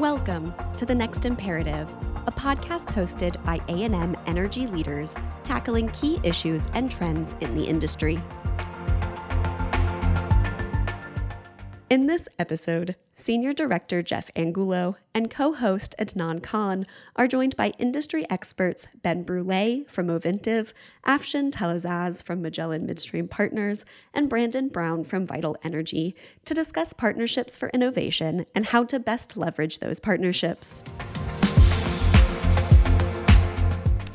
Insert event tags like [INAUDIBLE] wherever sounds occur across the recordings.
Welcome to The Next Imperative, a podcast hosted by A&M energy leaders tackling key issues and trends in the industry. In this episode, Senior Director Geoff Angulo and co host Adnan Khan are joined by industry experts Ben Brulet from Ovintiv, Afshean Talasaz from Magellan Midstream Partners, and Brandon Brown from Vital Energy to discuss partnerships for innovation and how to best leverage those partnerships.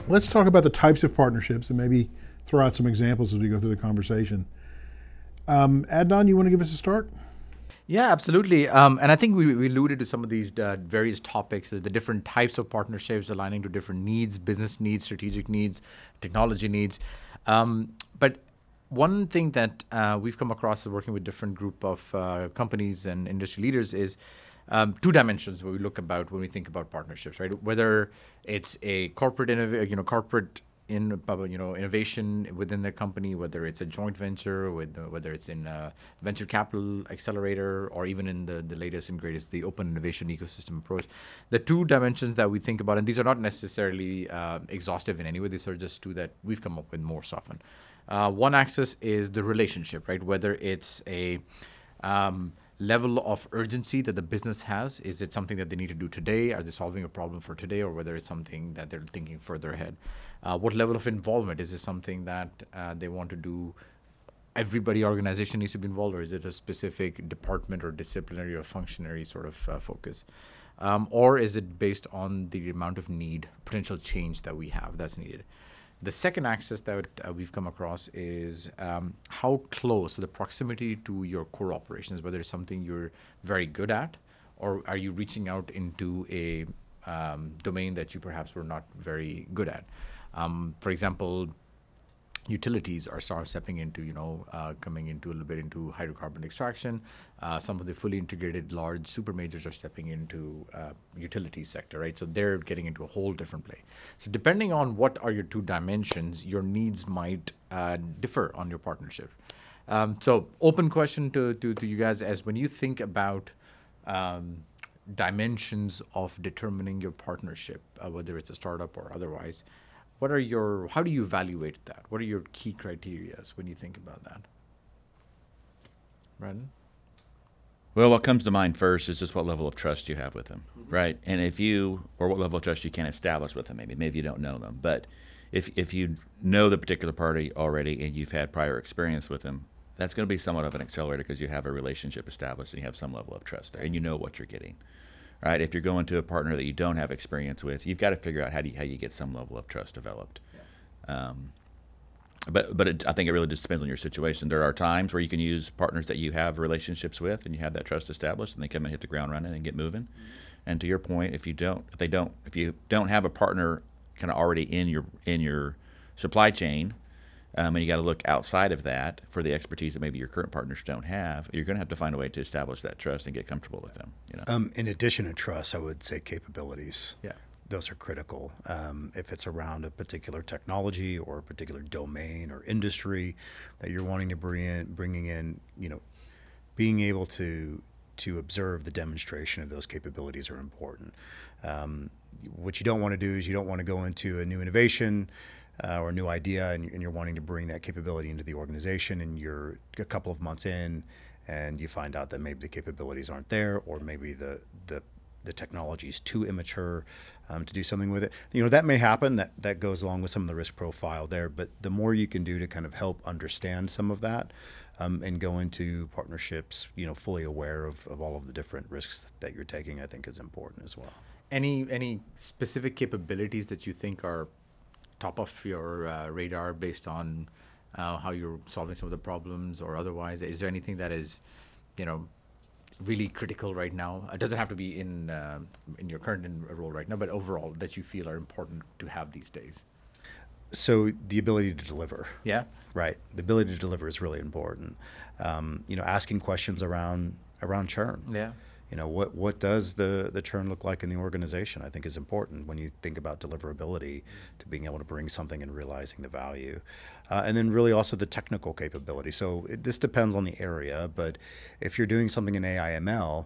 Let's talk about the types of partnerships and maybe throw out some examples as we go through the conversation. Um, Adnan, you want to give us a start? Yeah, absolutely. Um, and I think we, we alluded to some of these uh, various topics, the different types of partnerships aligning to different needs, business needs, strategic needs, technology needs. Um, but one thing that uh, we've come across working with different group of uh, companies and industry leaders is um, two dimensions where we look about when we think about partnerships, right? Whether it's a corporate, innov- you know, corporate in you know innovation within the company, whether it's a joint venture, with uh, whether it's in a venture capital accelerator, or even in the, the latest and greatest the open innovation ecosystem approach. The two dimensions that we think about, and these are not necessarily uh, exhaustive in any way. These are just two that we've come up with more often. Uh, one axis is the relationship, right? Whether it's a um, level of urgency that the business has. Is it something that they need to do today? Are they solving a problem for today, or whether it's something that they're thinking further ahead? Uh, what level of involvement is this something that uh, they want to do? Everybody organization needs to be involved, or is it a specific department or disciplinary or functionary sort of uh, focus? Um, or is it based on the amount of need, potential change that we have that's needed? The second axis that uh, we've come across is um, how close the proximity to your core operations, whether it's something you're very good at, or are you reaching out into a um, domain that you perhaps were not very good at. Um, for example, utilities are start stepping into, you know, uh, coming into a little bit into hydrocarbon extraction. Uh, some of the fully integrated large super majors are stepping into uh, utility sector, right? So they're getting into a whole different play. So depending on what are your two dimensions, your needs might uh, differ on your partnership. Um, so open question to, to, to you guys as when you think about um, dimensions of determining your partnership, uh, whether it's a startup or otherwise, what are your how do you evaluate that? What are your key criterias when you think about that? Brandon well what comes to mind first is just what level of trust you have with them mm-hmm. right? And if you or what level of trust you can establish with them maybe maybe you don't know them. But if if you know the particular party already and you've had prior experience with them that's going to be somewhat of an accelerator because you have a relationship established and you have some level of trust there and you know what you're getting right? If you're going to a partner that you don't have experience with, you've got to figure out how do you, how you get some level of trust developed. Yeah. Um, but but it, I think it really just depends on your situation. There are times where you can use partners that you have relationships with and you have that trust established, and they come and hit the ground running and get moving. Mm-hmm. And to your point, if you don't, if they don't, if you don't have a partner kind of already in your in your supply chain, um, and you got to look outside of that for the expertise that maybe your current partners don't have. You're going to have to find a way to establish that trust and get comfortable with them. You know? Um, in addition to trust, I would say capabilities. Yeah. Those are critical. Um, if it's around a particular technology or a particular domain or industry that you're wanting to bring in, bringing in, you know, being able to to observe the demonstration of those capabilities are important. Um, what you don't want to do is you don't want to go into a new innovation uh, or a new idea and, and, you're wanting to bring that capability into the organization and you're a couple of months in and you find out that maybe the capabilities aren't there or maybe the, the, the technology is too immature um, to do something with it. You know, that may happen. That, that goes along with some of the risk profile there. But the more you can do to kind of help understand some of that um, and go into partnerships, you know, fully aware of, of all of the different risks that you're taking, I think is important as well. Any any specific capabilities that you think are top of your uh, radar based on uh, how you're solving some of the problems or otherwise? Is there anything that is, you know, really critical right now? It doesn't have to be in uh, in your current role right now, but overall that you feel are important to have these days. So the ability to deliver. Yeah. Right. The ability to deliver is really important. Um, you know, asking questions around around churn. Yeah you know what what does the the churn look like in the organization i think is important when you think about deliverability to being able to bring something and realizing the value uh, and then really also the technical capability so it, this depends on the area but if you're doing something in aiml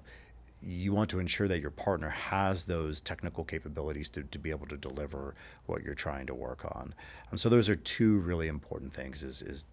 you want to ensure that your partner has those technical capabilities to, to be able to deliver what you're trying to work on. And so those are two really important things: is is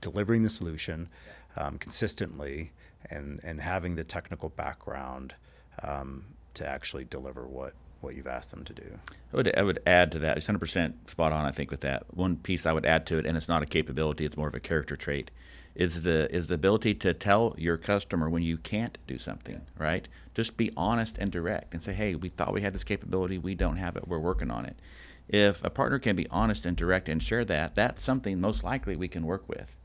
delivering the solution um, consistently and and having the technical background um, to actually deliver what what you've asked them to do. I would, I would add to that. It's 100% spot on, I think, with that. One piece I would add to it, and it's not a capability, it's more of a character trait, is the is the ability to tell your customer when you can't do something, yeah. right? Just be honest and direct and say, hey, we thought we had this capability, we don't have it, we're working on it. If a partner can be honest and direct and share that, that's something most likely we can work with.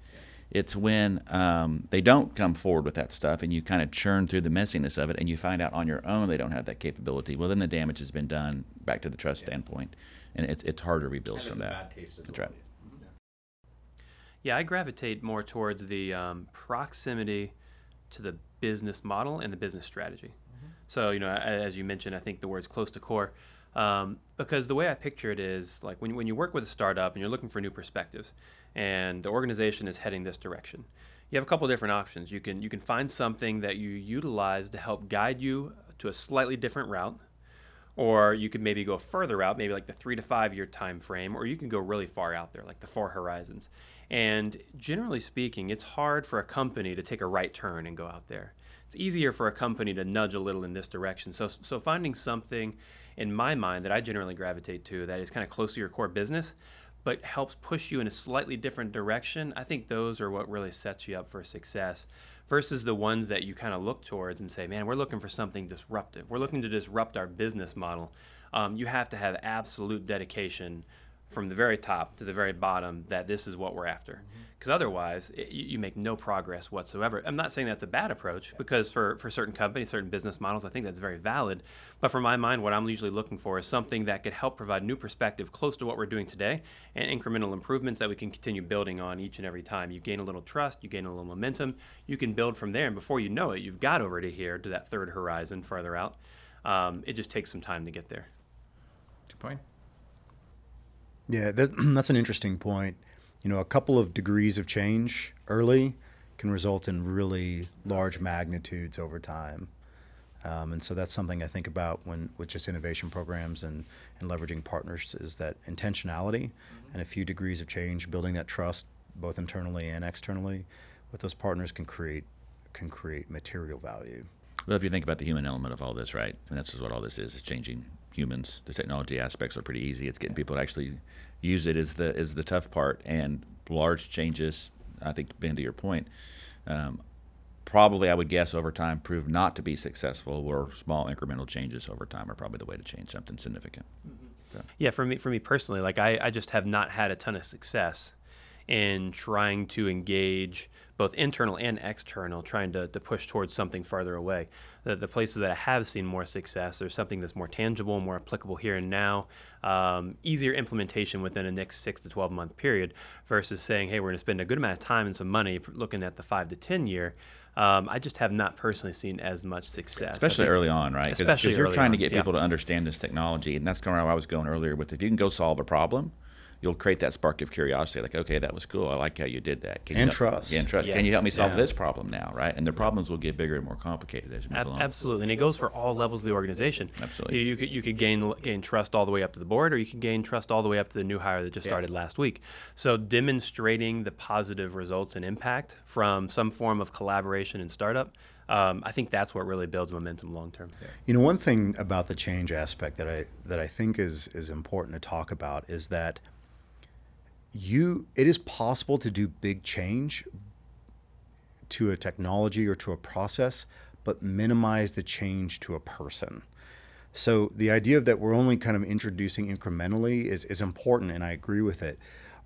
It's when um, they don't come forward with that stuff and you kind of churn through the messiness of it and you find out on your own they don't have that capability. Well, then the damage has been done back to the trust yeah. standpoint, and it's it's hard to rebuild from that. That's right. Yeah, I gravitate more towards the um, proximity to the business model and the business strategy. Mm-hmm. So, you know, as you mentioned, I think the word's close to core. Um, because the way I picture it is like when, when you work with a startup and you're looking for new perspectives, and the organization is heading this direction. You have a couple different options. You can you can find something that you utilize to help guide you to a slightly different route, or you could maybe go further out, maybe like the three to five year time frame, or you can go really far out there, like the four horizons. And generally speaking, it's hard for a company to take a right turn and go out there. It's easier for a company to nudge a little in this direction. So so finding something in my mind that I generally gravitate to that is kind of close to your core business but helps push you in a slightly different direction, I think those are what really sets you up for success versus the ones that you kind of look towards and say, man, we're looking for something disruptive. We're looking to disrupt our business model. Um, you have to have absolute dedication from the very top to the very bottom that this is what we're after. Because mm-hmm. otherwise, it, you, make no progress whatsoever. I'm not saying that's a bad approach because for, for certain companies, certain business models, I think that's very valid. But for my mind, what I'm usually looking for is something that could help provide new perspective close to what we're doing today and incremental improvements that we can continue building on each and every time. You gain a little trust, you gain a little momentum, you can build from there. And before you know it, you've got over to here to that third horizon farther out. Um, it just takes some time to get there. Good point. Yeah, that, [CLEARS THROAT] that's an interesting point. You know, a couple of degrees of change early can result in really large magnitudes over time. Um, and so that's something I think about when with just innovation programs and, and leveraging partners is that intentionality mm-hmm. and a few degrees of change, building that trust both internally and externally with those partners can create can create material value. Well, if you think about the human element of all this, right? And that's what all this is: is changing humans. The technology aspects are pretty easy. It's getting people to actually use it is the is the tough part. And large changes, I think, Ben, to your point, um, probably I would guess over time prove not to be successful. Where small incremental changes over time are probably the way to change something significant. Mm-hmm. So. Yeah, for me, for me personally, like I, I just have not had a ton of success in trying to engage both internal and external, trying to, to push towards something farther away. The, the places that I have seen more success, there's something that's more tangible, more applicable here and now, um, easier implementation within a next six to 12 month period versus saying, hey, we're going to spend a good amount of time and some money looking at the five to 10 year. Um, I just have not personally seen as much success. Especially early on, right? Especially Because you're trying on, to get people yeah. to understand this technology. And that's kind of where I was going earlier with if you can go solve a problem, you'll create that spark of curiosity, like, okay, that was cool. I like how you did that. Can and trust. Yeah, and trust. Yes. Can you help me solve yeah. this problem now, right? And the problems will get bigger and more complicated as you move Ab- along. Absolutely, and it goes for all levels of the organization. Absolutely. You, you, could you could gain gain trust all the way up to the board, or you can gain trust all the way up to the new hire that just yeah. started last week. So demonstrating the positive results and impact from some form of collaboration and startup. Um, I think that's what really builds momentum long term. You know, one thing about the change aspect that I that I think is is important to talk about is that you it is possible to do big change to a technology or to a process, but minimize the change to a person. So the idea that we're only kind of introducing incrementally is, is important, and I agree with it.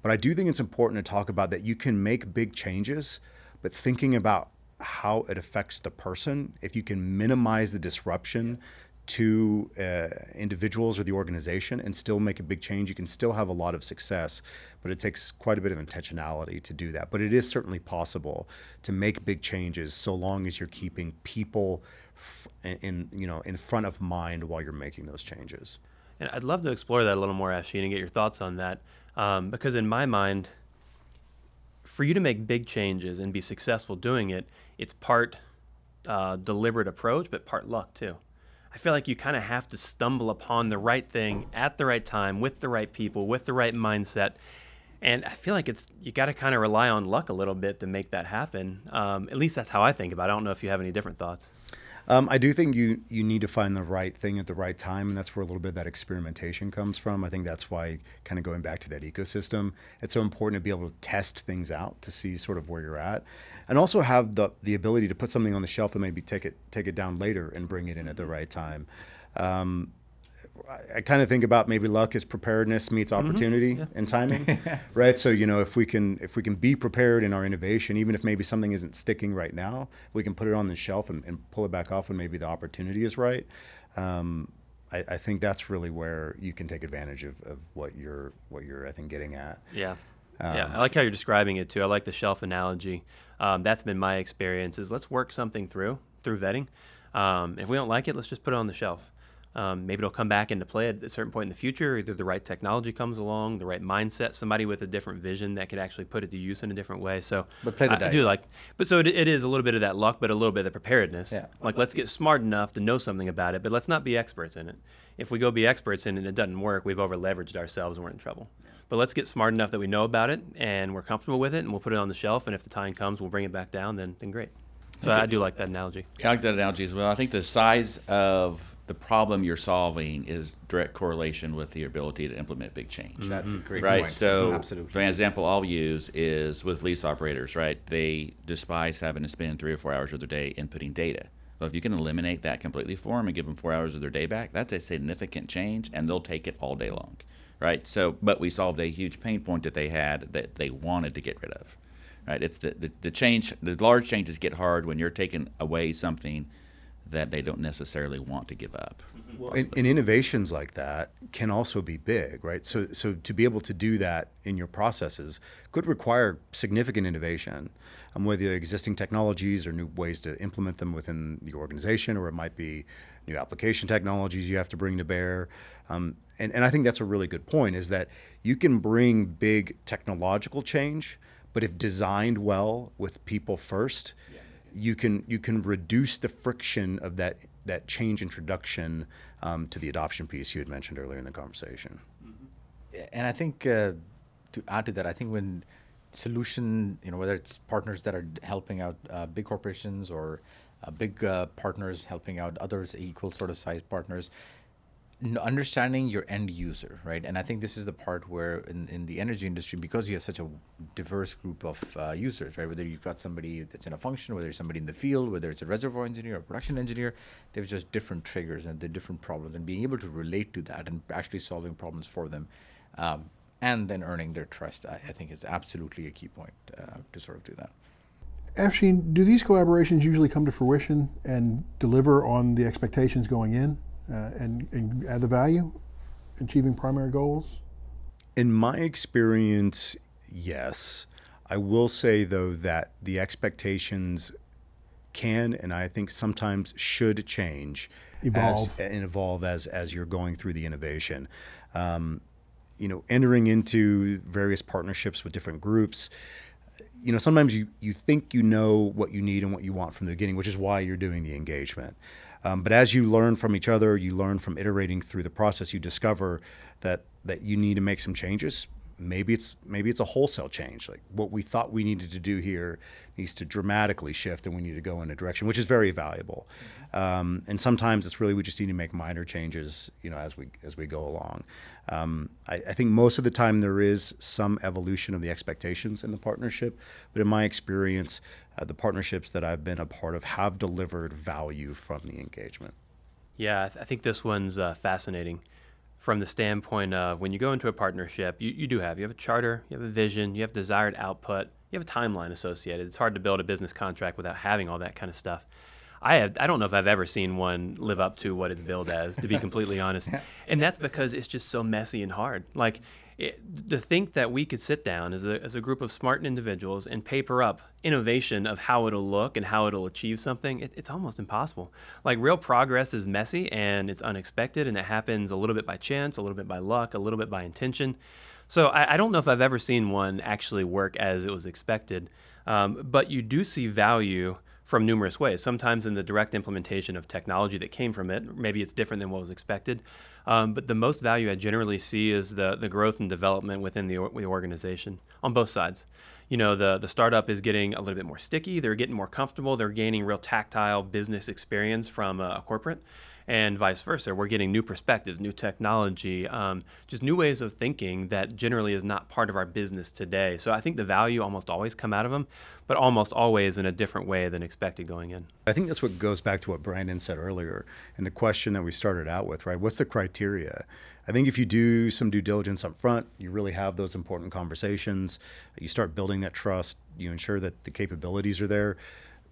But I do think it's important to talk about that you can make big changes, but thinking about how it affects the person, if you can minimize the disruption to uh, individuals or the organization and still make a big change. You can still have a lot of success, but it takes quite a bit of intentionality to do that. But it is certainly possible to make big changes so long as you're keeping people f- in you know in front of mind while you're making those changes. And I'd love to explore that a little more, Ashley, and get your thoughts on that, um, because in my mind, for you to make big changes and be successful doing it, it's part uh, deliberate approach, but part luck too. I feel like you kind of have to stumble upon the right thing at the right time with the right people, with the right mindset. And I feel like it's you got to kind of rely on luck a little bit to make that happen. Um, at least that's how I think about it. I don't know if you have any different thoughts. Um, I do think you you need to find the right thing at the right time, and that's where a little bit of that experimentation comes from. I think that's why, kind of going back to that ecosystem, it's so important to be able to test things out to see sort of where you're at, and also have the the ability to put something on the shelf and maybe take it take it down later and bring it in at the right time. Um, I, I kind of think about maybe luck is preparedness meets opportunity and timing, [LAUGHS] right? So you know, if we can if we can be prepared in our innovation, even if maybe something isn't sticking right now, we can put it on the shelf and, and pull it back off when maybe the opportunity is right. Um, I, I think that's really where you can take advantage of, of what you're what you're I think getting at. Yeah. Yeah, I like how you're describing it too. I like the shelf analogy. Um, that's been my experience. Is let's work something through through vetting. Um, if we don't like it, let's just put it on the shelf. Um, maybe it'll come back into play at a certain point in the future. Either the right technology comes along, the right mindset, somebody with a different vision that could actually put it to use in a different way. So, But play the I, I do like, but so it, it is a little bit of that luck, but a little bit of the preparedness. Yeah. Like let's get smart enough to know something about it, but let's not be experts in it. If we go be experts in it and it doesn't work, we've over leveraged ourselves and we're in trouble. But let's get smart enough that we know about it and we're comfortable with it, and we'll put it on the shelf. And if the time comes, we'll bring it back down. Then, then great. So I do like that analogy. I like that analogy as well. I think the size of the problem you're solving is direct correlation with the ability to implement big change. Mm-hmm. That's a great right. point. So, absolutely. the example I'll use is with lease operators. Right, they despise having to spend three or four hours of their day inputting data. Well, if you can eliminate that completely for them and give them four hours of their day back, that's a significant change, and they'll take it all day long. Right. So, but we solved a huge pain point that they had that they wanted to get rid of. Right. It's the, the, the change. The large changes get hard when you're taking away something that they don't necessarily want to give up. And, and innovations like that can also be big, right? So, so to be able to do that in your processes could require significant innovation, um, whether they're existing technologies or new ways to implement them within the organization, or it might be new application technologies you have to bring to bear. Um, and, and I think that's a really good point: is that you can bring big technological change, but if designed well with people first, you can you can reduce the friction of that that change introduction um, to the adoption piece you had mentioned earlier in the conversation. and I think uh, to add to that, I think when solution, you know, whether it's partners that are helping out uh, big corporations or big uh, partners helping out others, equal sort of size partners, understanding your end user, right? And I think this is the part where in, in the energy industry, because you have such a diverse group of uh, users, right? Whether you've got somebody that's in a function, whether it's somebody in the field, whether it's a reservoir engineer or production engineer, there's just different triggers and the different problems, and being able to relate to that and actually solving problems for them. Um, and then earning their trust, I, I think is absolutely a key point uh, to sort of do that. Afshean, do these collaborations usually come to fruition and deliver on the expectations going in uh, and, and add the value, achieving primary goals? In my experience, yes. I will say though that the expectations can and I think sometimes should change Evolve. as, and evolve as as you're going through the innovation. Um, you know, entering into various partnerships with different groups. You know, sometimes you you think you know what you need and what you want from the beginning, which is why you're doing the engagement. Um, but as you learn from each other, you learn from iterating through the process. You discover that that you need to make some changes. Maybe it's maybe it's a wholesale change. Like what we thought we needed to do here needs to dramatically shift, and we need to go in a direction, which is very valuable. Um, and sometimes it's really we just need to make minor changes, you know, as we as we go along. Um, I, I think most of the time there is some evolution of the expectations in the partnership, but in my experience, uh, the partnerships that I've been a part of have delivered value from the engagement. Yeah, I, th- I think this one's uh, fascinating from the standpoint of when you go into a partnership, you, you do have you have a charter, you have a vision, you have desired output, you have a timeline associated. It's hard to build a business contract without having all that kind of stuff. I have I don't know if I've ever seen one live up to what it's billed as, to be [LAUGHS] completely honest. And that's because it's just so messy and hard. Like it, to think that we could sit down as a, as a group of smart individuals and paper up innovation of how it'll look and how it'll achieve something, it, it's almost impossible. Like real progress is messy and it's unexpected and it happens a little bit by chance, a little bit by luck, a little bit by intention. So I, I don't know if I've ever seen one actually work as it was expected, um, but you do see value from numerous ways. Sometimes in the direct implementation of technology that came from it, maybe it's different than what was expected. Um, but the most value I generally see is the, the growth and development within the, the organization on both sides. You know, the, the startup is getting a little bit more sticky, they're getting more comfortable, they're gaining real tactile business experience from a, a corporate and vice versa. We're getting new perspectives, new technology, um, just new ways of thinking that generally is not part of our business today. So I think the value almost always come out of them, but almost always in a different way than expected going in. I think that's what goes back to what Brandon said earlier and the question that we started out with, right? What's the criteria? I think if you do some due diligence up front, you really have those important conversations, you start building that trust, you ensure that the capabilities are there,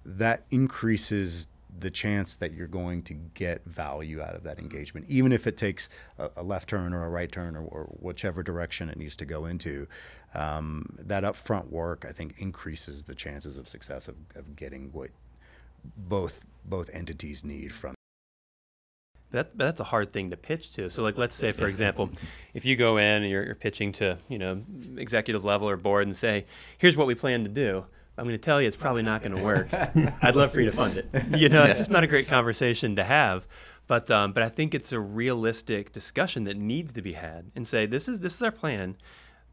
that increases the chance that you're going to get value out of that engagement, even if it takes a, a left turn or a right turn or, or, whichever direction it needs to go into. Um, that upfront work, I think, increases the chances of success of, of getting what both both entities need from. That, that's a hard thing to pitch to. So, like, let's say, for example, if you go in and you're, you're pitching to, you know, executive level or board and say, "Here's what we plan to do," I'm going to tell you it's probably not going to work. [LAUGHS] I'd love for you to fund it. You know, it's just not a great conversation to have. But um, but I think it's a realistic discussion that needs to be had and say this is this is our plan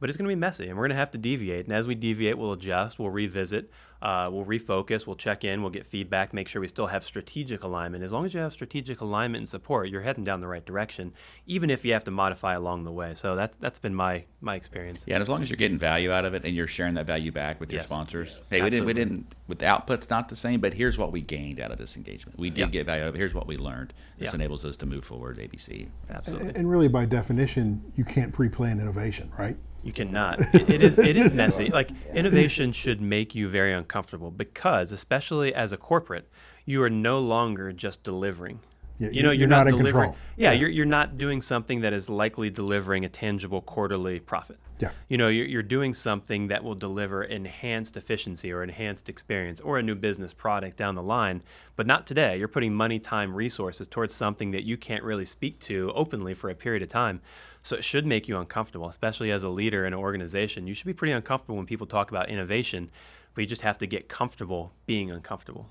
but it's going to be messy and we're going to have to deviate. And as we deviate, we'll adjust, we'll revisit, uh, we'll refocus, we'll check in, we'll get feedback, make sure we still have strategic alignment. As long as you have strategic alignment and support, you're heading down the right direction, even if you have to modify along the way. So that's that's been my my experience. Yeah, and as long as you're getting value out of it and you're sharing that value back with your Yes. sponsors. Yes. Hey, we didn't we didn't with the output's not the same, but here's what we gained out of this engagement. We did Yeah. get value out of it. Here's what we learned. This Yeah. enables us to move forward. ABC. Absolutely. And really, by definition, you can't pre-plan innovation, right? You cannot. It, it is. It is messy. [LAUGHS] Like innovation should make you very uncomfortable because, especially as a corporate, you are no longer just delivering. Yeah, you know, you're- you're, you're not, not in delivering. control. Yeah, Yeah. you're you're not doing something that is likely delivering a tangible quarterly profit. Yeah. You know, you're, you're doing something that will deliver enhanced efficiency or enhanced experience or a new business product down the line, but not today. You're putting money, time, resources towards something that you can't really speak to openly for a period of time. So it should make you uncomfortable, especially as a leader in an organization. You should be pretty uncomfortable when people talk about innovation, but you just have to get comfortable being uncomfortable.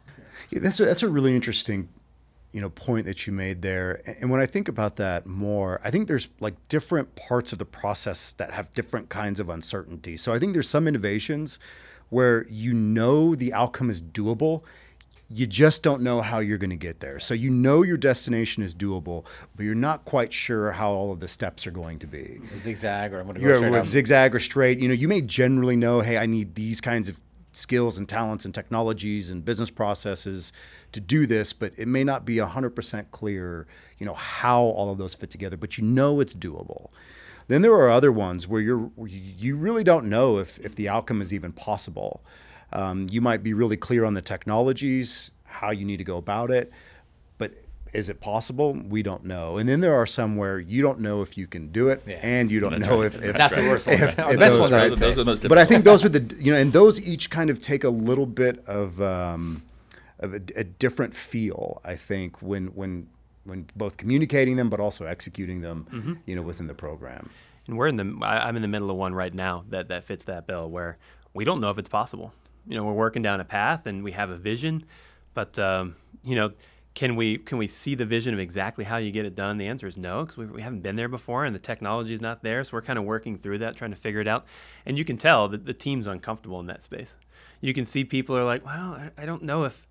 Yeah, that's a, that's a really interesting, you know, point that you made there. And when I think about that more, I think there's like different parts of the process that have different kinds of uncertainty. So I think there's some innovations where you know the outcome is doable. You just don't know how you're going to get there. So you know your destination is doable, but you're not quite sure how all of the steps are going to be Zigzag, or I'm going to go you're straight zigzag or straight. You know, you may generally know, hey, I need these kinds of skills and talents and technologies and business processes to do this, but it may not be 100% clear, you know, how all of those fit together, but you know it's doable. Then there are other ones where you're you really don't know if, if the outcome is even possible. Um, you might be really clear on the technologies, how you need to go about it, is it possible? We don't know. And then there are some where you don't know if you can do it, Yeah. and you don't That's know right. if, if That's the worst one. if- The if best those- one that I'd those, are the most but I think those are the you know, and those each kind of take a little bit of um, of a, a different feel. I think when when when both communicating them, but also executing them, Mm-hmm. you know, within the program. And we're in the I, I'm in the middle of one right now that that fits that bill where we don't know if it's possible. You know, we're working down a path and we have a vision, but um, you know, can we can we see the vision of exactly how you get it done? The answer is no, because we, we haven't been there before and the technology is not there. So we're kind of working through that, trying to figure it out. And you can tell that the team's uncomfortable in that space. You can see people are like, well, I, I don't know if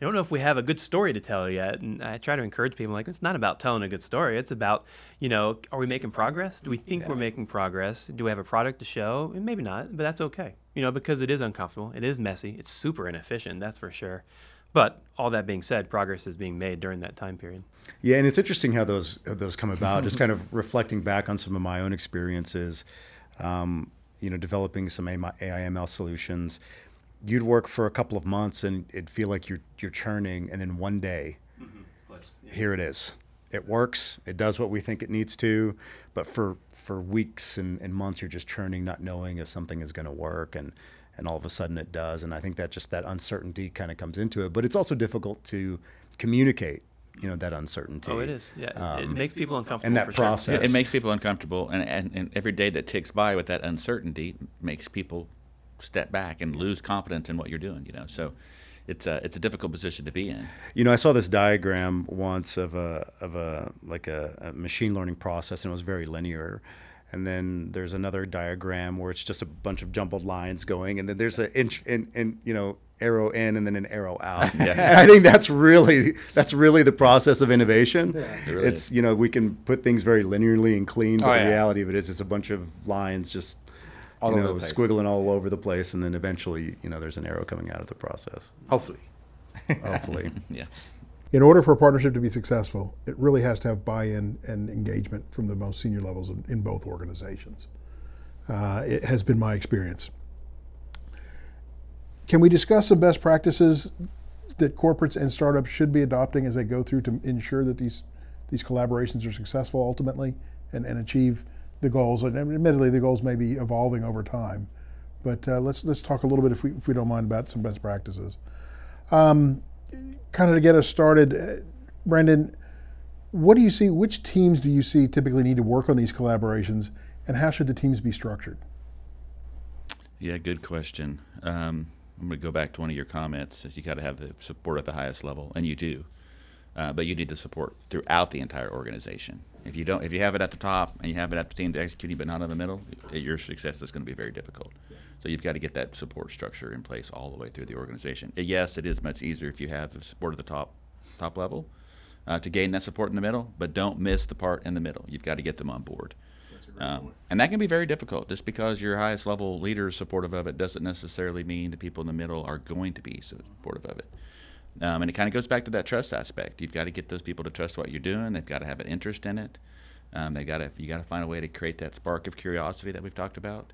I don't know if we have a good story to tell yet. And I try to encourage people like it's not about telling a good story. It's about, you know, are we making progress? Do we think we're making progress? Do we have a product to show? And maybe not, but that's okay. You know, because it is uncomfortable. It is messy. It's super inefficient, that's for sure. But all that being said, progress is being made during that time period. Yeah, and it's interesting how those how those come about. Just [LAUGHS] kind of reflecting back on some of my own experiences, um, you know, developing some AIML solutions. You'd work for a couple of months, and it'd feel like you're you're churning, and then one day, here it is. It works. It does what we think it needs to. But for for weeks and, and months, you're just churning, not knowing if something is going to work, and and all of a sudden it does. And I think that just that uncertainty kind of comes into it. But it's also difficult to communicate, you know, that uncertainty. Oh, it is. Yeah. it Um, makes people uncomfortable. and that for sure. process. It, it makes people uncomfortable, and, and, and every day that ticks by with that uncertainty makes people step back and lose confidence in what you're doing. You know, so it's a it's a difficult position to be in. You know, I saw this diagram once of a of a like a, a machine learning process, and it was very linear. And then there's another diagram where it's just a bunch of jumbled lines going, and then there's an inch and and you know arrow in and then an arrow out. [LAUGHS] yeah. And I think that's really that's really the process of innovation. Yeah. It really it's is. you know we can put things very linearly and clean, but oh, the yeah. reality of it is it's a bunch of lines just all you know squiggling all over the place, and then eventually you know there's an arrow coming out of the process. Hopefully, hopefully, [LAUGHS] yeah. In order for a partnership to be successful, it really has to have buy-in and engagement from the most senior levels in, in both organizations. Uh, it has been my experience. Can we discuss some best practices that corporates and startups should be adopting as they go through to ensure that these these collaborations are successful ultimately and, and achieve the goals? And admittedly, the goals may be evolving over time, but uh, let's let's talk a little bit, if we if we don't mind, about some best practices. Um, kind of to get us started, uh, Brandon, what do you see? Which teams do you see typically need to work on these collaborations, and how should the teams be structured? Yeah, good question. Um, I'm going to go back to one of your comments. Is you got to have the support at the highest level, and you do. Uh, but you need the support throughout the entire organization. If you don't, if you have it at the top and you have it at the teams executing, but not in the middle, your success is going to be very difficult. So you've got to get that support structure in place all the way through the organization. Yes, it is much easier if you have the support at the top, top level, uh, to gain that support in the middle. But don't miss the part in the middle. You've got to get them on board. Um, and that can be very difficult. Just because your highest level leader is supportive of it doesn't necessarily mean the people in the middle are going to be supportive of it. Um, and it kind of goes back to that trust aspect. You've got to get those people to trust what you're doing. They've got to have an interest in it. Um, they got to you got to find a way to create that spark of curiosity that we've talked about.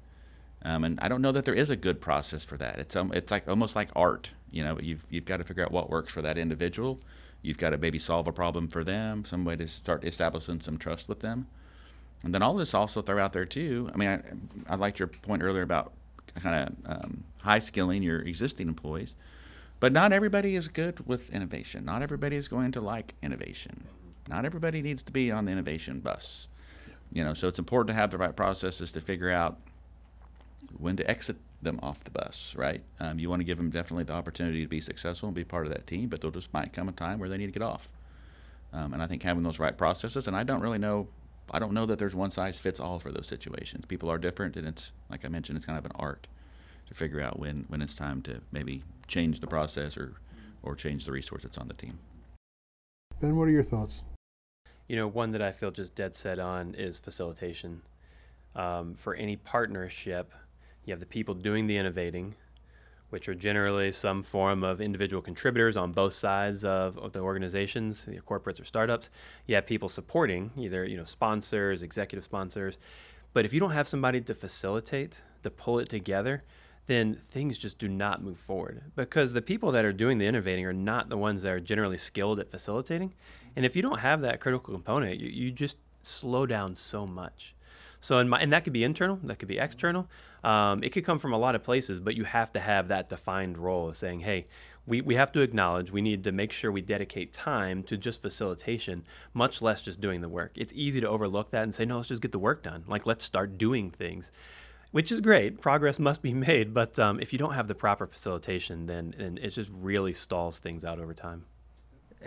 Um, and I don't know that there is a good process for that. It's um, it's like almost like art. You know, you've you've got to figure out what works for that individual. You've got to maybe solve a problem for them, some way to start establishing some trust with them. And then all this also throw out there too. I mean, I, I liked your point earlier about kind of um, high skilling your existing employees, but not everybody is good with innovation. Not everybody is going to like innovation. Not everybody needs to be on the innovation bus. You know, so it's important to have the right processes to figure out when to exit them off the bus. Right? Um, you want to give them definitely the opportunity to be successful and be part of that team, but there just might come a time where they need to get off. Um, and I think having those right processes, and I don't really know I don't know that there's one size fits all for those situations. People are different, and it's like I mentioned, it's kind of an art to figure out when when it's time to maybe change the process or or change the resource that's on the team. Ben, what are your thoughts? You know, one that I feel just dead set on is facilitation. Um, for any partnership, you have the people doing the innovating, which are generally some form of individual contributors on both sides of, of the organizations, the corporates or startups. You have people supporting, either you know sponsors, executive sponsors. But if you don't have somebody to facilitate, to pull it together, then things just do not move forward because the people that are doing the innovating are not the ones that are generally skilled at facilitating. And if you don't have that critical component, you, you just slow down so much. So, my, and that could be internal, that could be external. Um, it could come from a lot of places, but you have to have that defined role of saying, hey, we, we have to acknowledge we need to make sure we dedicate time to just facilitation, much less just doing the work. It's easy to overlook that and say, no, let's just get the work done. Like, let's start doing things, which is great. Progress must be [LAUGHS] made. But um, if you don't have the proper facilitation, then, then it just really stalls things out over time.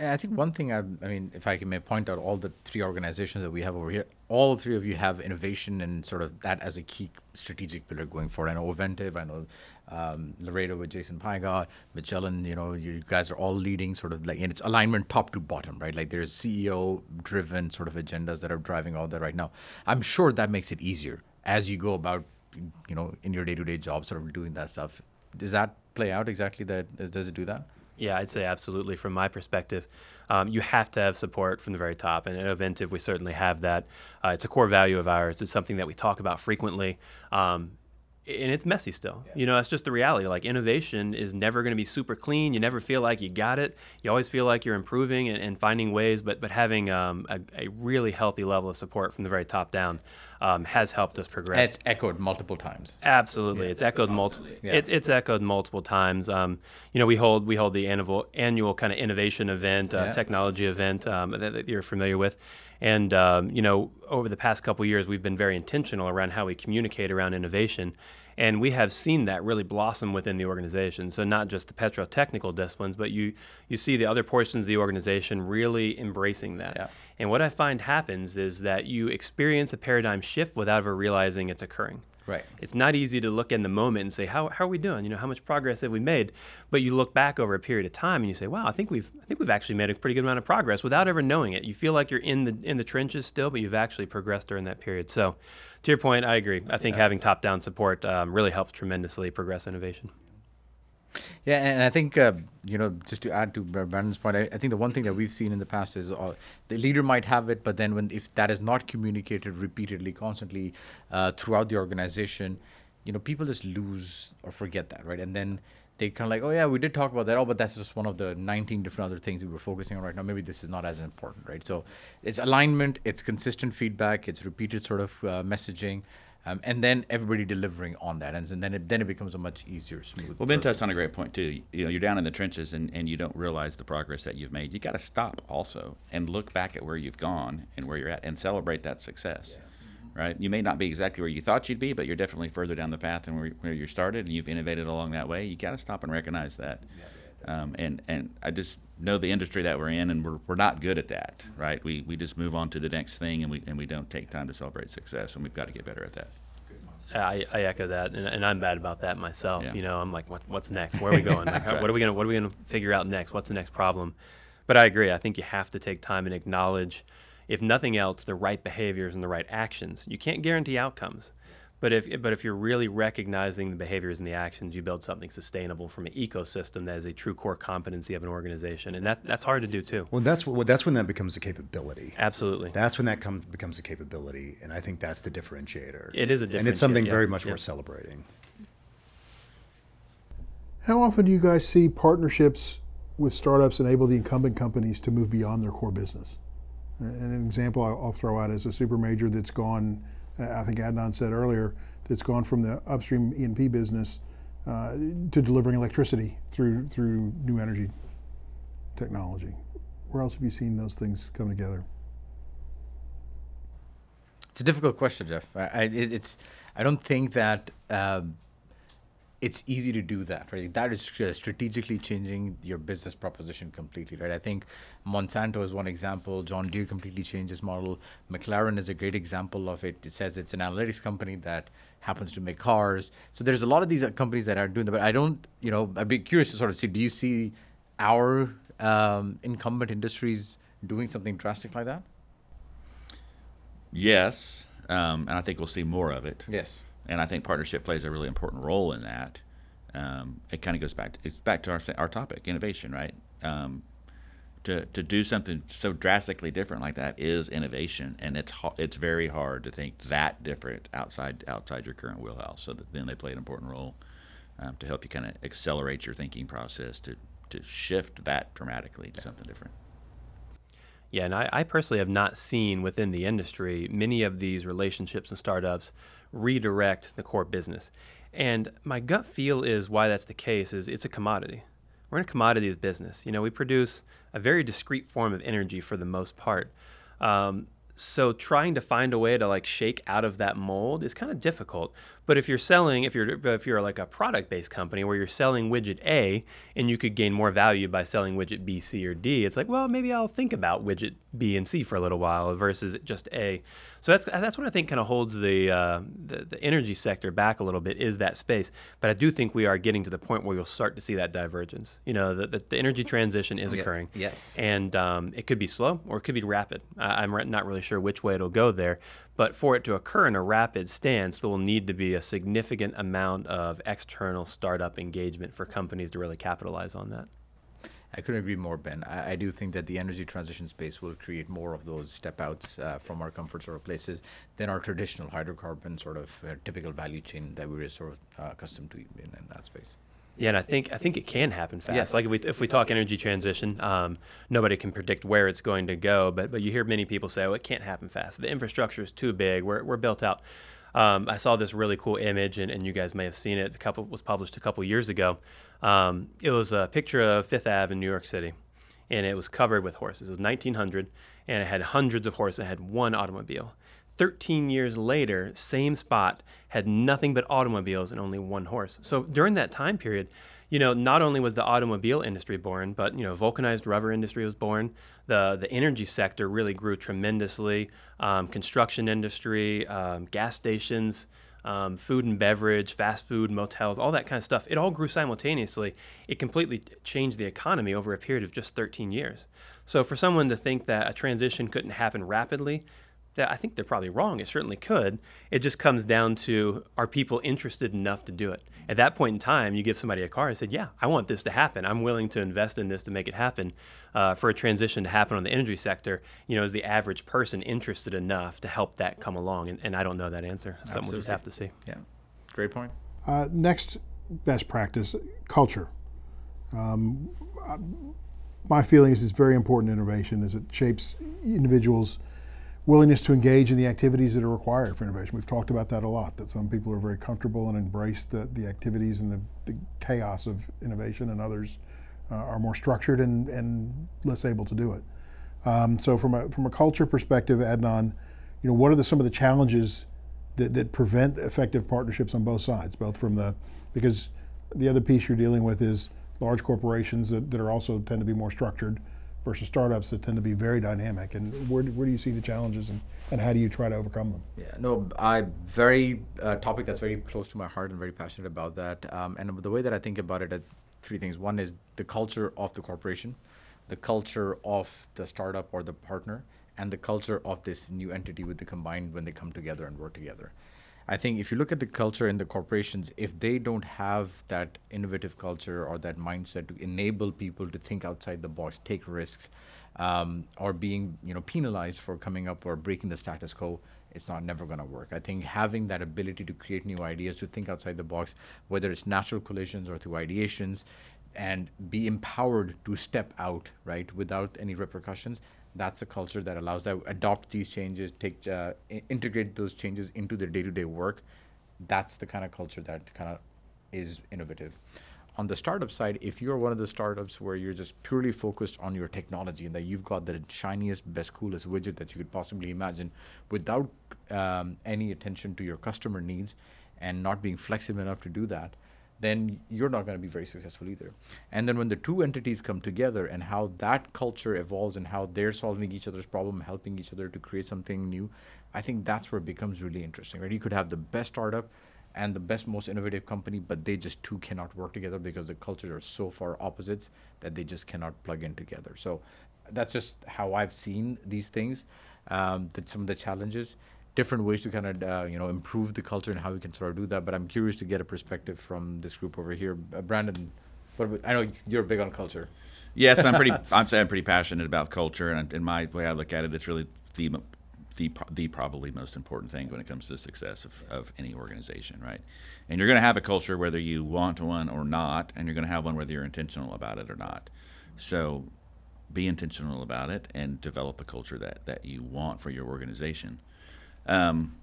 I think one thing I, I mean, if I can may point out all the three organizations that we have over here, all three of you have innovation and sort of that as a key strategic pillar going forward. I know Ovintiv, I know um, Laredo with Jason Pigott, Magellan, you know, you guys are all leading sort of like, and it's alignment top to bottom, right? Like there's CEO driven sort of agendas that are driving all that right now. I'm sure that makes it easier as you go about, you know, in your day to day job, sort of doing that stuff. Does that play out exactly that? Does it do that? Yeah, I'd say absolutely. From my perspective, um, you have to have support from the very top. And at Ovintiv, we certainly have that. Uh, it's a core value of ours. It's something that we talk about frequently. Um, and it's messy still. Yeah. You know, that's just the reality. Like innovation is never going to be super clean. You never feel like you got it. You always feel like you're improving and, and finding ways. But but having um, a, a, really healthy level of support from the very top down um, has helped us progress. It's echoed multiple times. Absolutely, yeah. it's echoed multiple. Yeah. It, it's echoed multiple times. Um, you know, we hold we hold the annual annual kind of innovation event, uh, technology event um, that, that you're familiar with. And um, you know, over the past couple years, we've been very intentional around how we communicate around innovation. And we have seen that really blossom within the organization. So not just the petrotechnical disciplines, but you you see the other portions of the organization really embracing that. Yeah. And what I find happens is that you experience a paradigm shift without ever realizing it's occurring. Right. It's not easy to look in the moment and say, how, how are we doing? You know, how much progress have we made? But you look back over a period of time and you say, wow, I think we've I think we've actually made a pretty good amount of progress without ever knowing it. You feel like you're in the in the trenches still, but you've actually progressed during that period. So, to your point, I agree. I think having top down support um, really helps tremendously progress innovation. Yeah, and I think uh, you know just to add to Brandon's point, I, I, think the one thing that we've seen in the past is uh, the leader might have it, but then when if that is not communicated repeatedly, constantly uh, throughout the organization, you know, people just lose or forget that, right? And then they kind of like, oh yeah, we did talk about that. Oh, but that's just one of the 19 different other things we were focusing on right now. Maybe this is not as important, right? So it's alignment, it's consistent feedback, it's repeated sort of uh, messaging. Um, and then everybody delivering on that, and, and, then it then it becomes a much easier, smooth. Well, Ben touched on a great point too. You know, you're down in the trenches, and, and you don't realize the progress that you've made. You got to stop also and look back at where you've gone and where you're at, and celebrate that success. Yeah. Right? You may not be exactly where you thought you'd be, but you're definitely further down the path than where, where you started, and you've innovated along that way. You got to stop and recognize that. Um, and and I just know the industry that we're in, and we're, we're not good at that, right? We, we just move on to the next thing, and we and we don't take time to celebrate success, and we've got to get better at that. I, I echo that, and, and, I'm bad about that myself. Yeah. You know, I'm like, what, what's next? Where are we [LAUGHS] going? Like, right. What are we gonna What are we gonna figure out next? What's the next problem? But I agree. I think you have to take time and acknowledge, if nothing else, the right behaviors and the right actions. You can't guarantee outcomes, but if but if you're really recognizing the behaviors and the actions, you build something sustainable from an ecosystem that is a true core competency of an organization, and that that's hard to do too. Well, that's what that's when that becomes a capability. Absolutely. That's when that comes becomes a capability, and I think that's the differentiator. It is a differentiator, and it's something yeah. very much yeah. worth celebrating. How often do you guys see partnerships with startups enable the incumbent companies to move beyond their core business? An example I'll throw out is a super major that's gone I think Adnan said earlier, that's gone from the upstream E&P business uh, to delivering electricity through through new energy technology. Where else have you seen those things come together? It's a difficult question, Geoff. I, I it, it's I don't think that um, it's easy to do that, right? That is strategically changing your business proposition completely, right? I think Monsanto is one example. John Deere completely changed his model. McLaren is a great example of it. It says it's an analytics company that happens to make cars. So there's a lot of these companies that are doing that, but I don't, you know, I'd be curious to sort of see, do you see our um, incumbent industries doing something drastic like that? Yes, um, and I think we'll see more of it. Yes and I think partnership plays a really important role in that. Um, it kind of goes back to, it's back to our our topic, innovation, right? Um, to to do something so drastically different like that is innovation, and it's it's very hard to think that different outside outside your current wheelhouse. So then they play an important role um, to help you kind of accelerate your thinking process to to shift that dramatically to something different. Yeah, and I, I, personally have not seen within the industry many of these relationships and startups redirect the core business. And my gut feel is why that's the case is it's a commodity. We're in a commodities business. You know, we produce a very discrete form of energy for the most part. Um, so trying to find a way to like shake out of that mold is kind of difficult. But if you're selling, if you're if you're like a product-based company where you're selling widget A and you could gain more value by selling widget B, C, or D, it's like, well, maybe I'll think about widget B and C for a little while versus just A. So that's that's what I think kind of holds the, uh, the the energy sector back a little bit is that space. But I do think we are getting to the point where you'll start to see that divergence. You know, the, the, the energy transition is yeah. occurring. Yes. And um, it could be slow or it could be rapid. I, I'm not really sure which way it'll go there. But for it to occur in a rapid stance, there will need to be a significant amount of external startup engagement for companies to really capitalize on that. I couldn't agree more, Ben. I, I, do think that the energy transition space will create more of those step outs uh, from our comfort sort of places than our traditional hydrocarbon sort of uh, typical value chain that we were sort of uh, accustomed to in, in that space. Yeah, and I think I think it can happen fast. Yes. Like if we if we talk energy transition, um, nobody can predict where it's going to go. But but you hear many people say, "Oh, it can't happen fast. The infrastructure is too big. We're we're built out." Um, I saw this really cool image, and, and you guys may have seen it. A couple was published a couple years ago. Um, it was a picture of Fifth Ave in New York City, and it was covered with horses. It was 1900, and it had hundreds of horses. It had one automobile. 13 years later, same spot had nothing but automobiles and only one horse. So during that time period, you know, not only was the automobile industry born, but you know, vulcanized rubber industry was born. The the energy sector really grew tremendously. Um, construction industry, um, gas stations, um, food and beverage, fast food, motels, all that kind of stuff. It all grew simultaneously. It completely changed the economy over a period of just 13 years. So for someone to think that a transition couldn't happen rapidly, that I think they're probably wrong. It certainly could. It just comes down to are people interested enough to do it? At that point in time, you give somebody a car and said, "Yeah, I want this to happen. I'm willing to invest in this to make it happen." Uh, for a transition to happen on the energy sector, you know, is the average person interested enough to help that come along? And, and I don't know that answer. Something we'll just have to see. Yeah, great point. Uh, next best practice culture. Um, my feeling is it's very important innovation as it shapes individuals' willingness to engage in the activities that are required for innovation. We've talked about that a lot, that some people are very comfortable and embrace the, the activities and the, the chaos of innovation, and others uh, are more structured and, and less able to do it. Um, so from a, from a culture perspective, Adnan, you know, what are the, some of the challenges that, that prevent effective partnerships on both sides, both from the, because the other piece you're dealing with is large corporations that, that are also tend to be more structured versus startups that tend to be very dynamic. And where, where do you see the challenges and, and how do you try to overcome them? Yeah, no, I very uh, topic that's very close to my heart and very passionate about that. Um, and the way that I think about it, are three things. One is the culture of the corporation, the culture of the startup or the partner, and the culture of this new entity with the combined when they come together and work together. I think if you look at the culture in the corporations, if they don't have that innovative culture or that mindset to enable people to think outside the box, take risks, um, or being you know penalized for coming up or breaking the status quo, it's not never going to work. I think having that ability to create new ideas, to think outside the box, whether it's natural collisions or through ideations, and be empowered to step out right without any repercussions that's a culture that allows them adopt these changes, take uh, integrate those changes into their day-to-day work. That's the kind of culture that kind of is innovative. On the startup side, if you're one of the startups where you're just purely focused on your technology and that you've got the shiniest, best, coolest widget that you could possibly imagine, without um, any attention to your customer needs and not being flexible enough to do that, then you're not going to be very successful either. And then when the two entities come together and how that culture evolves and how they're solving each other's problem, helping each other to create something new, I think that's where it becomes really interesting. Right? You could have the best startup and the best, most innovative company, but they just two cannot work together because the cultures are so far opposites that they just cannot plug in together. So that's just how I've seen these things. Um, that some of the challenges different ways to kind of uh, you know improve the culture and how we can sort of do that. But I'm curious to get a perspective from this group over here, uh, Brandon. What about, I know you're big on culture. Yes, I'm pretty. [LAUGHS] I'm saying I'm pretty passionate about culture, and in my way I look at it, it's really the the, the probably most important thing when it comes to the success of, of any organization, right? And you're going to have a culture whether you want one or not, and you're going to have one whether you're intentional about it or not. So be intentional about it and develop a culture that, that you want for your organization. Um,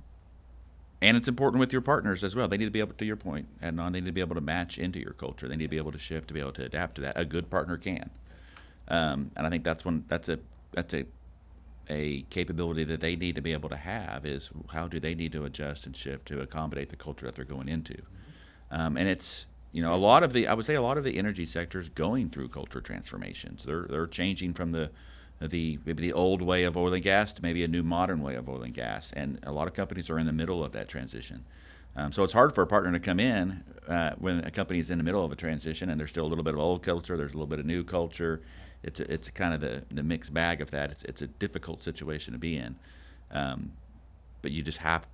and it's important with your partners as well. They need to be able, to your point, Adnan, they need to be able to match into your culture. They need to be able to shift, to be able to adapt to that. A good partner can, um, and I think that's one. That's a that's a a capability that they need to be able to have is how do they need to adjust and shift to accommodate the culture that they're going into. Um, and it's you know a lot of the I would say a lot of the energy sector is going through culture transformations. They're they're changing from the the maybe the old way of oil and gas to maybe a new modern way of oil and gas. And a lot of companies are in the middle of that transition. Um, so it's hard for a partner to come in uh, when a company is in the middle of a transition and there's still a little bit of old culture, there's a little bit of new culture. It's a, it's kind of the, the mixed bag of that. It's, it's a difficult situation to be in. Um, but you just have,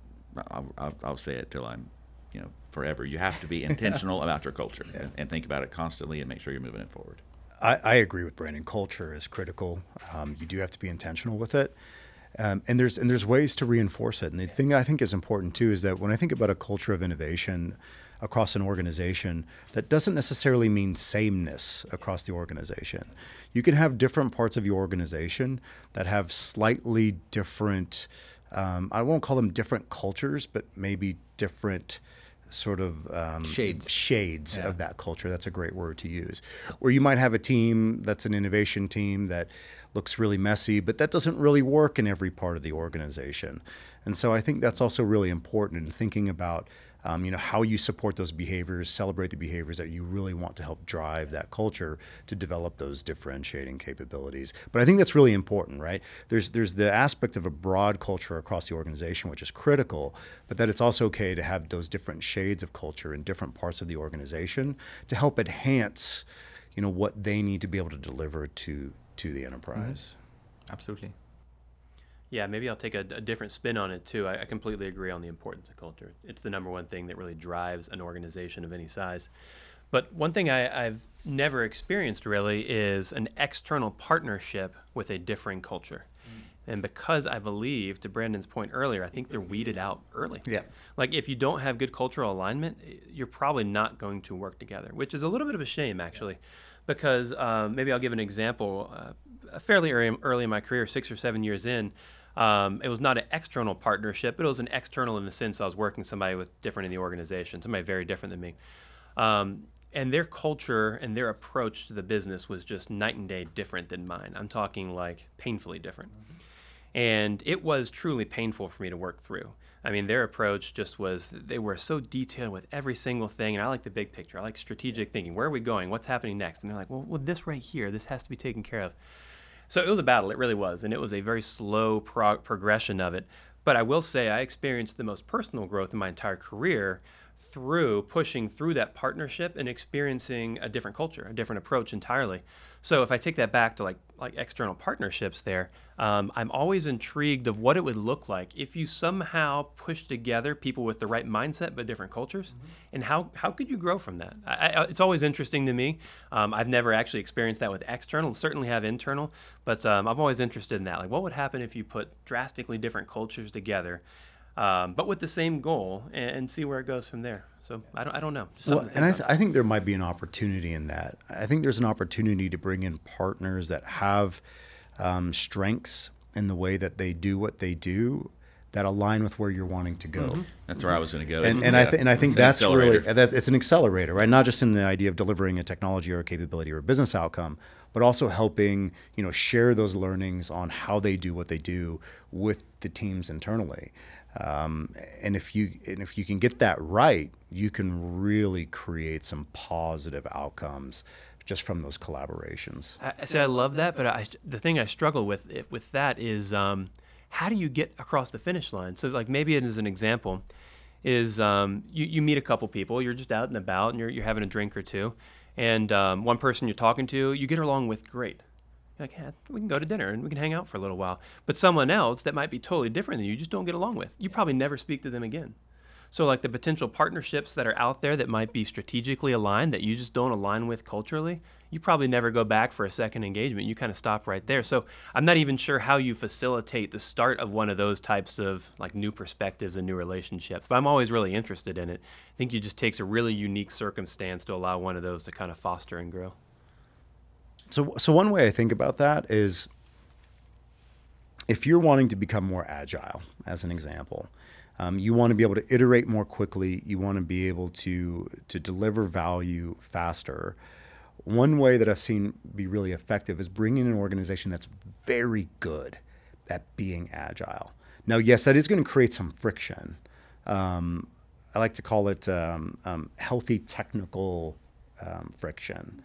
I'll, I'll, I'll, say it till I'm, you know, forever. You have to be [LAUGHS] intentional about your culture yeah. and, and think about it constantly and make sure you're moving it forward. I, I agree with Brandon. Culture is critical. Um, you do have to be intentional with it. Um, and there's and there's ways to reinforce it. And the thing I think is important too is that when I think about a culture of innovation across an organization, that doesn't necessarily mean sameness across the organization. You can have different parts of your organization that have slightly different. Um, I won't call them different cultures, but maybe different sort of um, Shades. shades of that culture. That's a great word to use. Where you might have a team that's an innovation team that looks really messy, but that doesn't really work in every part of the organization. And so I think that's also really important in thinking about um, you know how you support those behaviors, celebrate the behaviors that you really want to help drive that culture to develop those differentiating capabilities. But I think that's really important, right? There's there's the aspect of a broad culture across the organization, which is critical, but that it's also okay to have those different shades of culture in different parts of the organization to help enhance, you know, what they need to be able to deliver to to the enterprise. Absolutely. Yeah, maybe I'll take a, a different spin on it too. I, I completely agree on the importance of culture. It's the number one thing that really drives an organization of any size. But one thing I, I've never experienced really is an external partnership with a differing culture. And because I believe, to Brandon's point earlier, I think they're weeded out early. Yeah. Like if you don't have good cultural alignment, you're probably not going to work together, which is a little bit of a shame actually, because um, maybe I'll give an example. Uh, fairly early, early in my career, six or seven years in, um, it was not an external partnership, but it was an external in the sense I was working somebody with different in the organization, somebody very different than me. Um, and their culture and their approach to the business was just night and day different than mine. I'm talking like painfully different. And it was truly painful for me to work through. I mean, their approach just was they were so detailed with every single thing. And I like the big picture. I like strategic thinking. Where are we going? What's happening next? And they're like, well, well this right here, this has to be taken care of. So it was a battle. It really was. And it was a very slow prog- progression of it. But I will say I experienced the most personal growth in my entire career through pushing through that partnership and experiencing a different culture, a different approach entirely. So if I take that back to like like external partnerships, there, um, I'm always intrigued of what it would look like if you somehow push together people with the right mindset but different cultures, and how how could you grow from that? I, I, it's always interesting to me. Um, I've never actually experienced that with external. Certainly have internal, but um, I'm always interested in that. Like, what would happen if you put drastically different cultures together? um, but with the same goal and, and see where it goes from there. So I don't, I don't know. Well, and I, think th- I think there might be an opportunity in that. I think there's an opportunity to bring in partners that have um, strengths in the way that they do what they do that align with where you're wanting to go. That's where I was going to go. And, It's- and I th- and I think it's that's really that's, it's an accelerator, right? Not just in the idea of delivering a technology or a capability or a business outcome, but also helping you know share those learnings on how they do what they do with the teams internally. Um, and if you and if you can get that right, you can really create some positive outcomes just from those collaborations. I, say I love that, but I, the thing I struggle with with that is um, how do you get across the finish line? So like maybe as an example is um, you, you meet a couple people, you're just out and about, and you're, you're having a drink or two, and um, one person you're talking to, you get along with great. You're like, yeah, we can go to dinner and we can hang out for a little while. But someone else that might be totally different than you, you just don't get along with. You probably never speak to them again. So, like the potential partnerships that are out there that might be strategically aligned that you just don't align with culturally, you probably never go back for a second engagement. You kind of stop right there. So, I'm not even sure how you facilitate the start of one of those types of like new perspectives and new relationships. But I'm always really interested in it. I think it just takes a really unique circumstance to allow one of those to kind of foster and grow. So, so one way I think about that is if you're wanting to become more agile, as an example, um, you want to be able to iterate more quickly. You want to be able to to deliver value faster. One way that I've seen be really effective is bringing an organization that's very good at being agile. Now, yes, that is going to create some friction. Um, I like to call it um, um, healthy technical um, friction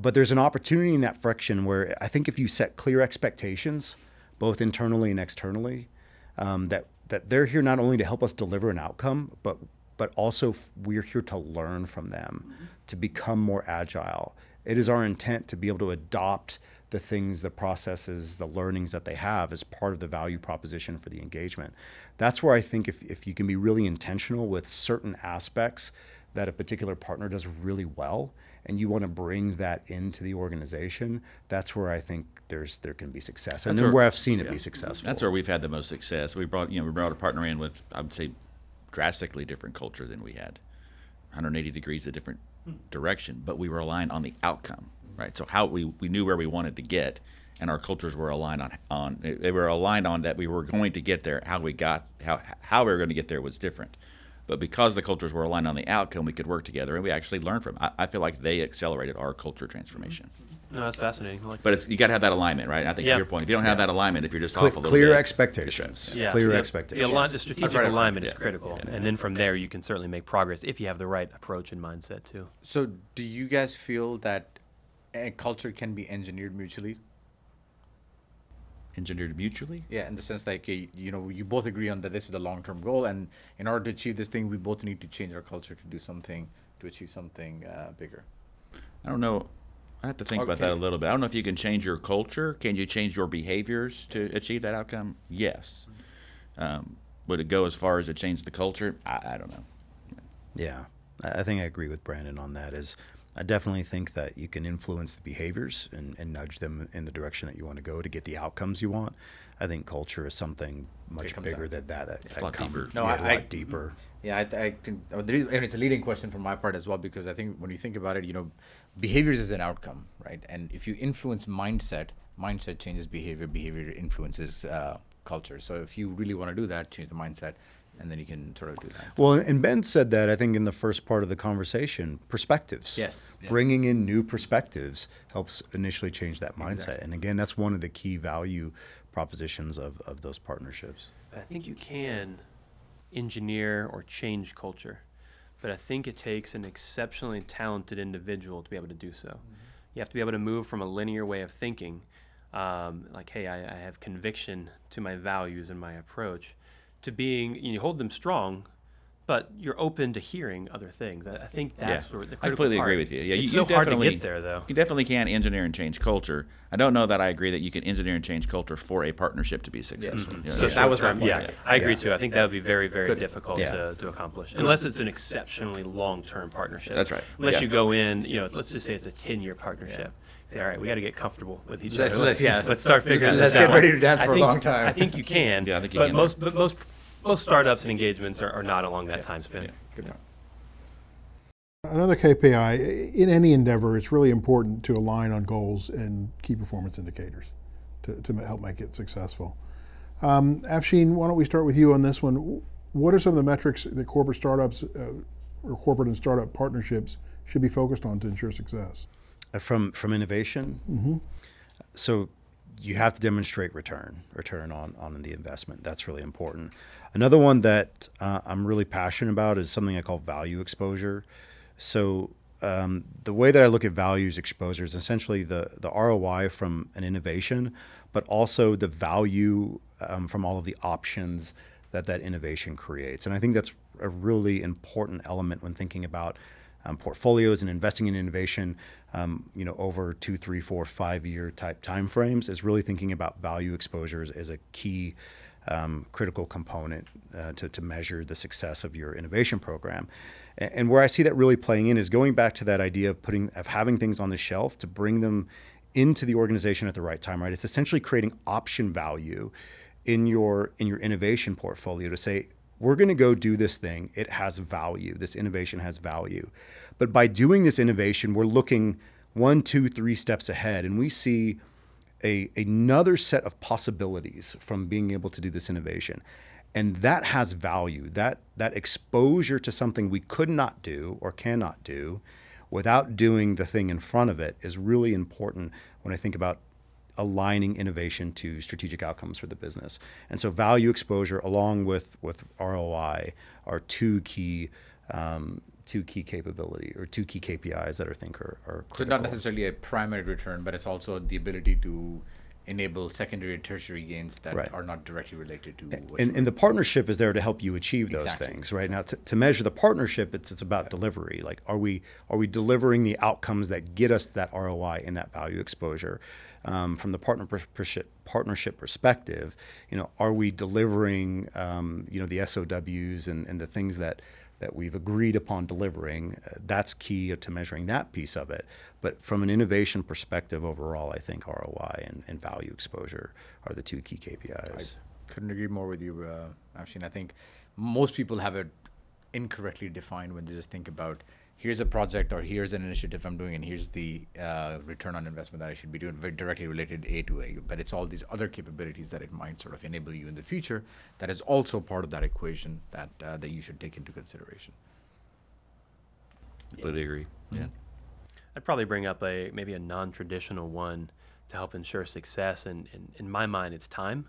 but there's an opportunity in that friction where I think if you set clear expectations, both internally and externally, um, that that they're here not only to help us deliver an outcome, but but also we're here to learn from them, to become more agile. It is our intent to be able to adopt the things, the processes, the learnings that they have as part of the value proposition for the engagement. That's where I think if, if you can be really intentional with certain aspects that a particular partner does really well, and you want to bring that into the organization, that's where I think there's there can be success, and That's where- where I've seen it yeah. be successful. That's where we've had the most success. We brought, you know, we brought a partner in with, I would say, drastically different culture than we had, 180 degrees a different direction, but we were aligned on the outcome, right? So how we we knew where we wanted to get, and our cultures were aligned on on they were aligned on that we were going to get there. How we got how how we were going to get there was different, But because the cultures were aligned on the outcome, we could work together and we actually learned from. It. I, I feel like they accelerated our culture transformation. Mm-hmm. No, that's fascinating. Like But it's you got to have that alignment, right? I think Yeah. to your point, if you don't have that alignment, if you're just Cle- off a little clear bit, expectations. yeah, Clear the- expectations. The, align, the strategic right up front, alignment is yeah. critical, Yeah. and then from there you can certainly make progress if you have the right approach and mindset too. So, do you guys feel that a culture can be engineered mutually? Engineered mutually. Yeah, in the sense like eh, you know you both agree on that this is the long term goal, and in order to achieve this thing, we both need to change our culture to do something to achieve something uh, bigger. I don't know. I have to think about that a little bit. I don't know if you can change your culture. Can you change your behaviors to achieve that outcome? Yes. Um, would it go as far as to change the culture? I, I don't know. Yeah, I I think I agree with Brandon on that. Is I definitely think that you can influence the behaviors and, and nudge them in the direction that you want to go to get the outcomes you want. I think culture is something much bigger out. than that. that, that lot come- deeper. No, yeah, I- a lot I- deeper. Yeah, I, I can. there is- And it's a leading question from my part as well because I think when you think about it, you know, behaviors is an outcome, right? And if you influence mindset, mindset changes behavior. Behavior influences uh, culture. So if you really want to do that, change the mindset, and then you can sort of do that. Well, and Ben said that I think in the first part of the conversation, perspectives. Yes. Yeah. Bringing in new perspectives helps initially change that mindset. And again, that's one of the key value propositions of, of those partnerships. I think you can engineer or change culture, but I think it takes an exceptionally talented individual to be able to do so. You have to be able to move from a linear way of thinking, um, like, hey, I, I have conviction to my values and my approach, to being, you hold them strong, but you're open to hearing other things. I, I think that's where the I completely part. agree with you. Yeah, it's you, so you hard to get there, though. You definitely can engineer and change culture. I don't know that I agree that you can engineer and change culture for a partnership to be successful. Mm-hmm. You know, So Yeah, that was my point. Yeah, Yeah. I agree Yeah. too. I think that would be very, very Good. difficult Yeah. to, to accomplish, unless it's an exceptionally long-term partnership. That's right. Unless Yeah. you go in, you know, let's just say it's a ten-year partnership. Say, all right, we got to get comfortable with each Let's- other. let's- yeah. let's start figuring that out. Let's this get ready to dance I for a think- long time. I think you can. Yeah, I think you but can. most, but most, most startups and engagements are, are not along that time span. Yeah. Good point. Another KPI in any endeavor, it's really important to align on goals and key performance indicators to, to ma- help make it successful. Um, Afshean, why don't we start with you on this one? What are some of the metrics that corporate startups uh, or corporate and startup partnerships should be focused on to ensure success? Uh, From from innovation, so you have to demonstrate return, return on on the investment. That's really important. Another one that uh, I'm really passionate about is something I call value exposure. So um, the way that I look at values exposure is essentially the the ROI from an innovation, but also the value um, from all of the options that that innovation creates. And I think that's a really important element when thinking about um, portfolios and investing in innovation. Um, you know, over two, three, four, five year type timeframes is really thinking about value exposures as a key um, critical component uh, to, to measure the success of your innovation program. And, and where I see that really playing in is going back to that idea of putting of having things on the shelf to bring them into the organization at the right time. Right, it's essentially creating option value in your in your innovation portfolio to say we're going to go do this thing. It has value. This innovation has value. But by doing this innovation, we're looking one, two, three steps ahead, and we see a, another set of possibilities from being able to do this innovation. And that has value. That that exposure to something we could not do or cannot do without doing the thing in front of it is really important when I think about aligning innovation to strategic outcomes for the business. And so value exposure along with with ROI are two key um, two key capability or two key KPIs that I think are, are So not necessarily a primary return, but it's also the ability to enable secondary and tertiary gains that Right. are not directly related to what and, and the partnership is there to help you achieve those Exactly. things right? Now to, to measure the partnership it's, it's about delivery. Like are we are we delivering the outcomes that get us that roi and that value exposure? Um, from the partner pers- partnership perspective you know are we delivering um, you know the sows and, and the things that that we've agreed upon delivering uh, that's key to measuring that piece of it but from an innovation perspective overall i think roi and, and value exposure are the two key kpis I couldn't agree more with you, uh. I think most people have it incorrectly defined when they just think about here's a project or here's an initiative I'm doing, and here's the uh, return on investment that I should be doing, very directly related A to A. But it's all these other capabilities that it might sort of enable you in the future that is also part of that equation that uh, that you should take into consideration. Completely agree. Yeah. I'd probably bring up a maybe a non-traditional one to help ensure success, and, and in my mind, it's time.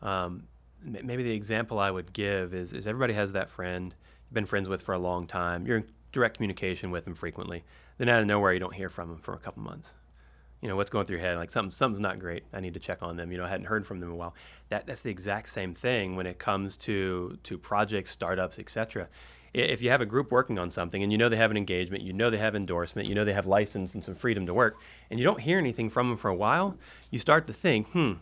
Um, maybe the example I would give is, is everybody has that friend you've been friends with for a long time. You're in direct communication with them frequently. Then out of nowhere, you don't hear from them for a couple months. You know what's going through your head? Like something, something's not great. I need to check on them. You know, I hadn't heard from them in a while. That that's the exact same thing when it comes to to projects, startups, etc if you have a group working on something and you know they have an engagement, you know they have endorsement, you know they have license and some freedom to work, and you don't hear anything from them for a while, you start to think, hmm,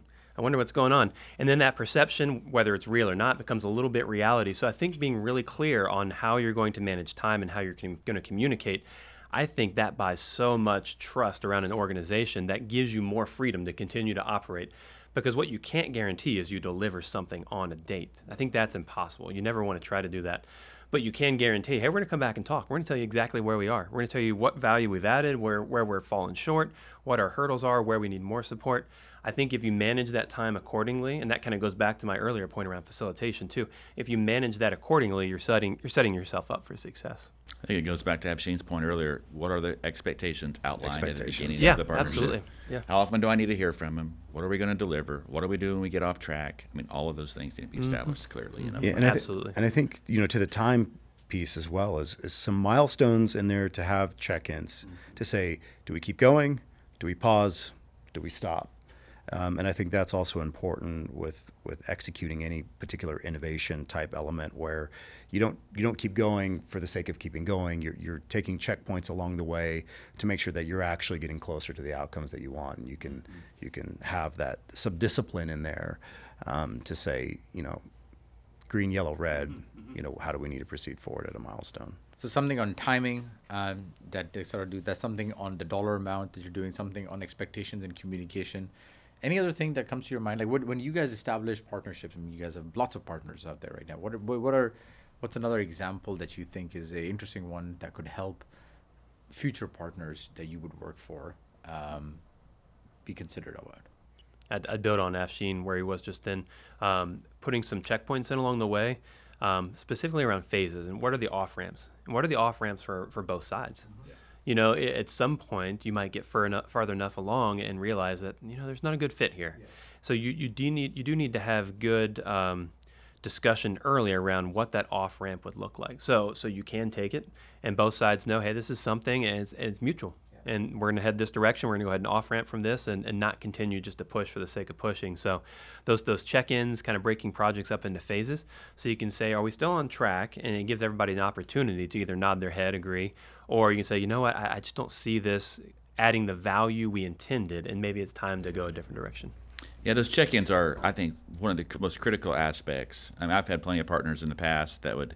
I wonder what's going on. And then that perception, whether it's real or not, becomes a little bit reality. So I think being really clear on how you're going to manage time and how you're com- going to communicate. I think that buys so much trust around an organization that gives you more freedom to continue to operate because what you can't guarantee is you deliver something on a date. I think that's impossible. You never want to try to do that. But you can guarantee, hey, we're going to come back and talk. We're going to tell you exactly where we are. We're going to tell you what value we've added, where, where we're falling short, what our hurdles are, where we need more support. I think if you manage that time accordingly, and that kind of goes back to my earlier point around facilitation too. If you manage that accordingly, you're setting you're setting yourself up for success. I think it goes back to Afshean's point earlier. What are the expectations outlined at the beginning Yeah, of the partnership? absolutely. Yeah. How often do I need to hear from him? What are we going to deliver? What do we do when we get off track? I mean, all of those things need to be Mm-hmm. established clearly. You know? Yeah, and I thi- Absolutely. and I think you know to the time piece as well is, is some milestones in there to have check-ins to say, do we keep going? Do we pause? Do we stop? Um, and I think that's also important with with executing any particular innovation type element where you don't you don't keep going for the sake of keeping going. You're you're taking checkpoints along the way to make sure that you're actually getting closer to the outcomes that you want. And you can you can have that some discipline in there um, to say, you know, green, yellow, red. You know, how do we need to proceed forward at a milestone? So something on timing um, that they sort of do. That's something on the dollar amount that you're doing. Something on expectations and communication. Any other thing that comes to your mind? Like what, when you guys establish partnerships, I mean, you guys have lots of partners out there right now. What are, what are what's another example that you think is an interesting one that could help future partners that you would work for um, be considered about? I'd, I'd build on Afshean where he was just then, um, putting some checkpoints in along the way, um, specifically around phases and what are the off ramps and what are the off ramps for, for both sides. You know, at some point you might get far enough, farther enough along and realize that you know there's not a good fit here. So you, you do need you do need to have good um, discussion early around what that off ramp would look like. So so you can take it, and both sides know, hey, this is something, and it's, it's mutual, and we're going to head this direction. We're going to go ahead and off ramp from this, and, and not continue just to push for the sake of pushing. So those those check ins, kind of breaking projects up into phases, so you can say, are we still on track? And it gives everybody an opportunity to either nod their head, agree, or you can say, you know what, I, I just don't see this adding the value we intended, and maybe it's time to go a different direction. Yeah, those check-ins are, I think, one of the most critical aspects. I mean, I've had plenty of partners in the past that would,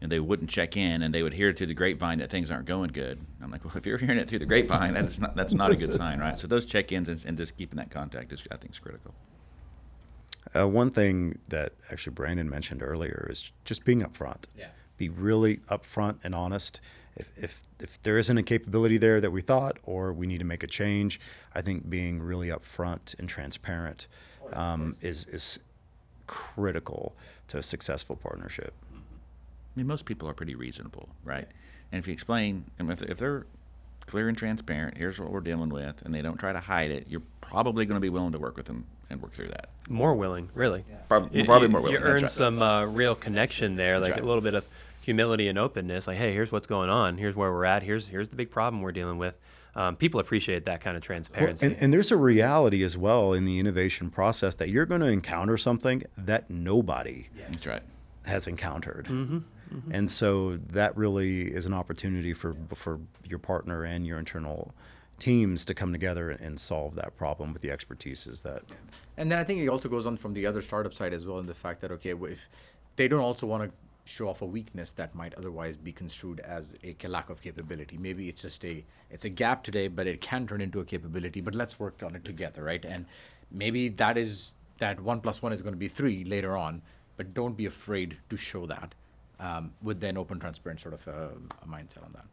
and they wouldn't check in, and they would hear through the grapevine that things aren't going good. I'm like, well, if you're hearing it through the grapevine, that's not that's not a good [LAUGHS] sign, right? So those check-ins and, and just keeping that contact is, I think, is critical. Uh, one thing that actually Brandon mentioned earlier is just being upfront. Yeah. Be really upfront and honest. If, if, if there isn't a capability there that we thought, or we need to make a change, I think being really upfront and transparent um, is, is critical to a successful partnership. I mean, most people are pretty reasonable, right? And if you explain, and if, if they're clear and transparent, here's what we're dealing with, and they don't try to hide it, you're probably going to be willing to work with them and work through that. More willing, really. Prob- You- probably more willing. You earn right. some uh, real connection there, like right. a little bit of humility and openness. Like, hey, here's what's going on. Here's where we're at. Here's here's the big problem we're dealing with. Um, people appreciate that kind of Well, transparency. and, and there's a reality as well in the innovation process that you're going to encounter something that nobody That's right. has encountered. Mm-hmm, Mm-hmm. And so that really is an opportunity for for your partner and your internal teams to come together and solve that problem with the expertises that And then I think it also goes on from the other startup side as well, in the fact that okay, if they don't also want to show off a weakness that might otherwise be construed as a lack of capability. Maybe it's just a it's a gap today, but it can turn into a capability. But let's work on it together, right? And maybe that is that one plus one is going to be three later on. But don't be afraid to show that um, with then open, transparent sort of a, a mindset on that.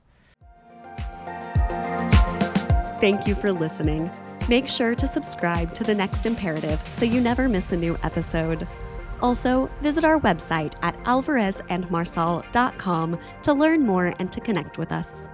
Thank you for listening. Make sure to subscribe to The Next Imperative so you never miss a new episode. Also, visit our website at alvarezandmarsal.com to learn more and to connect with us.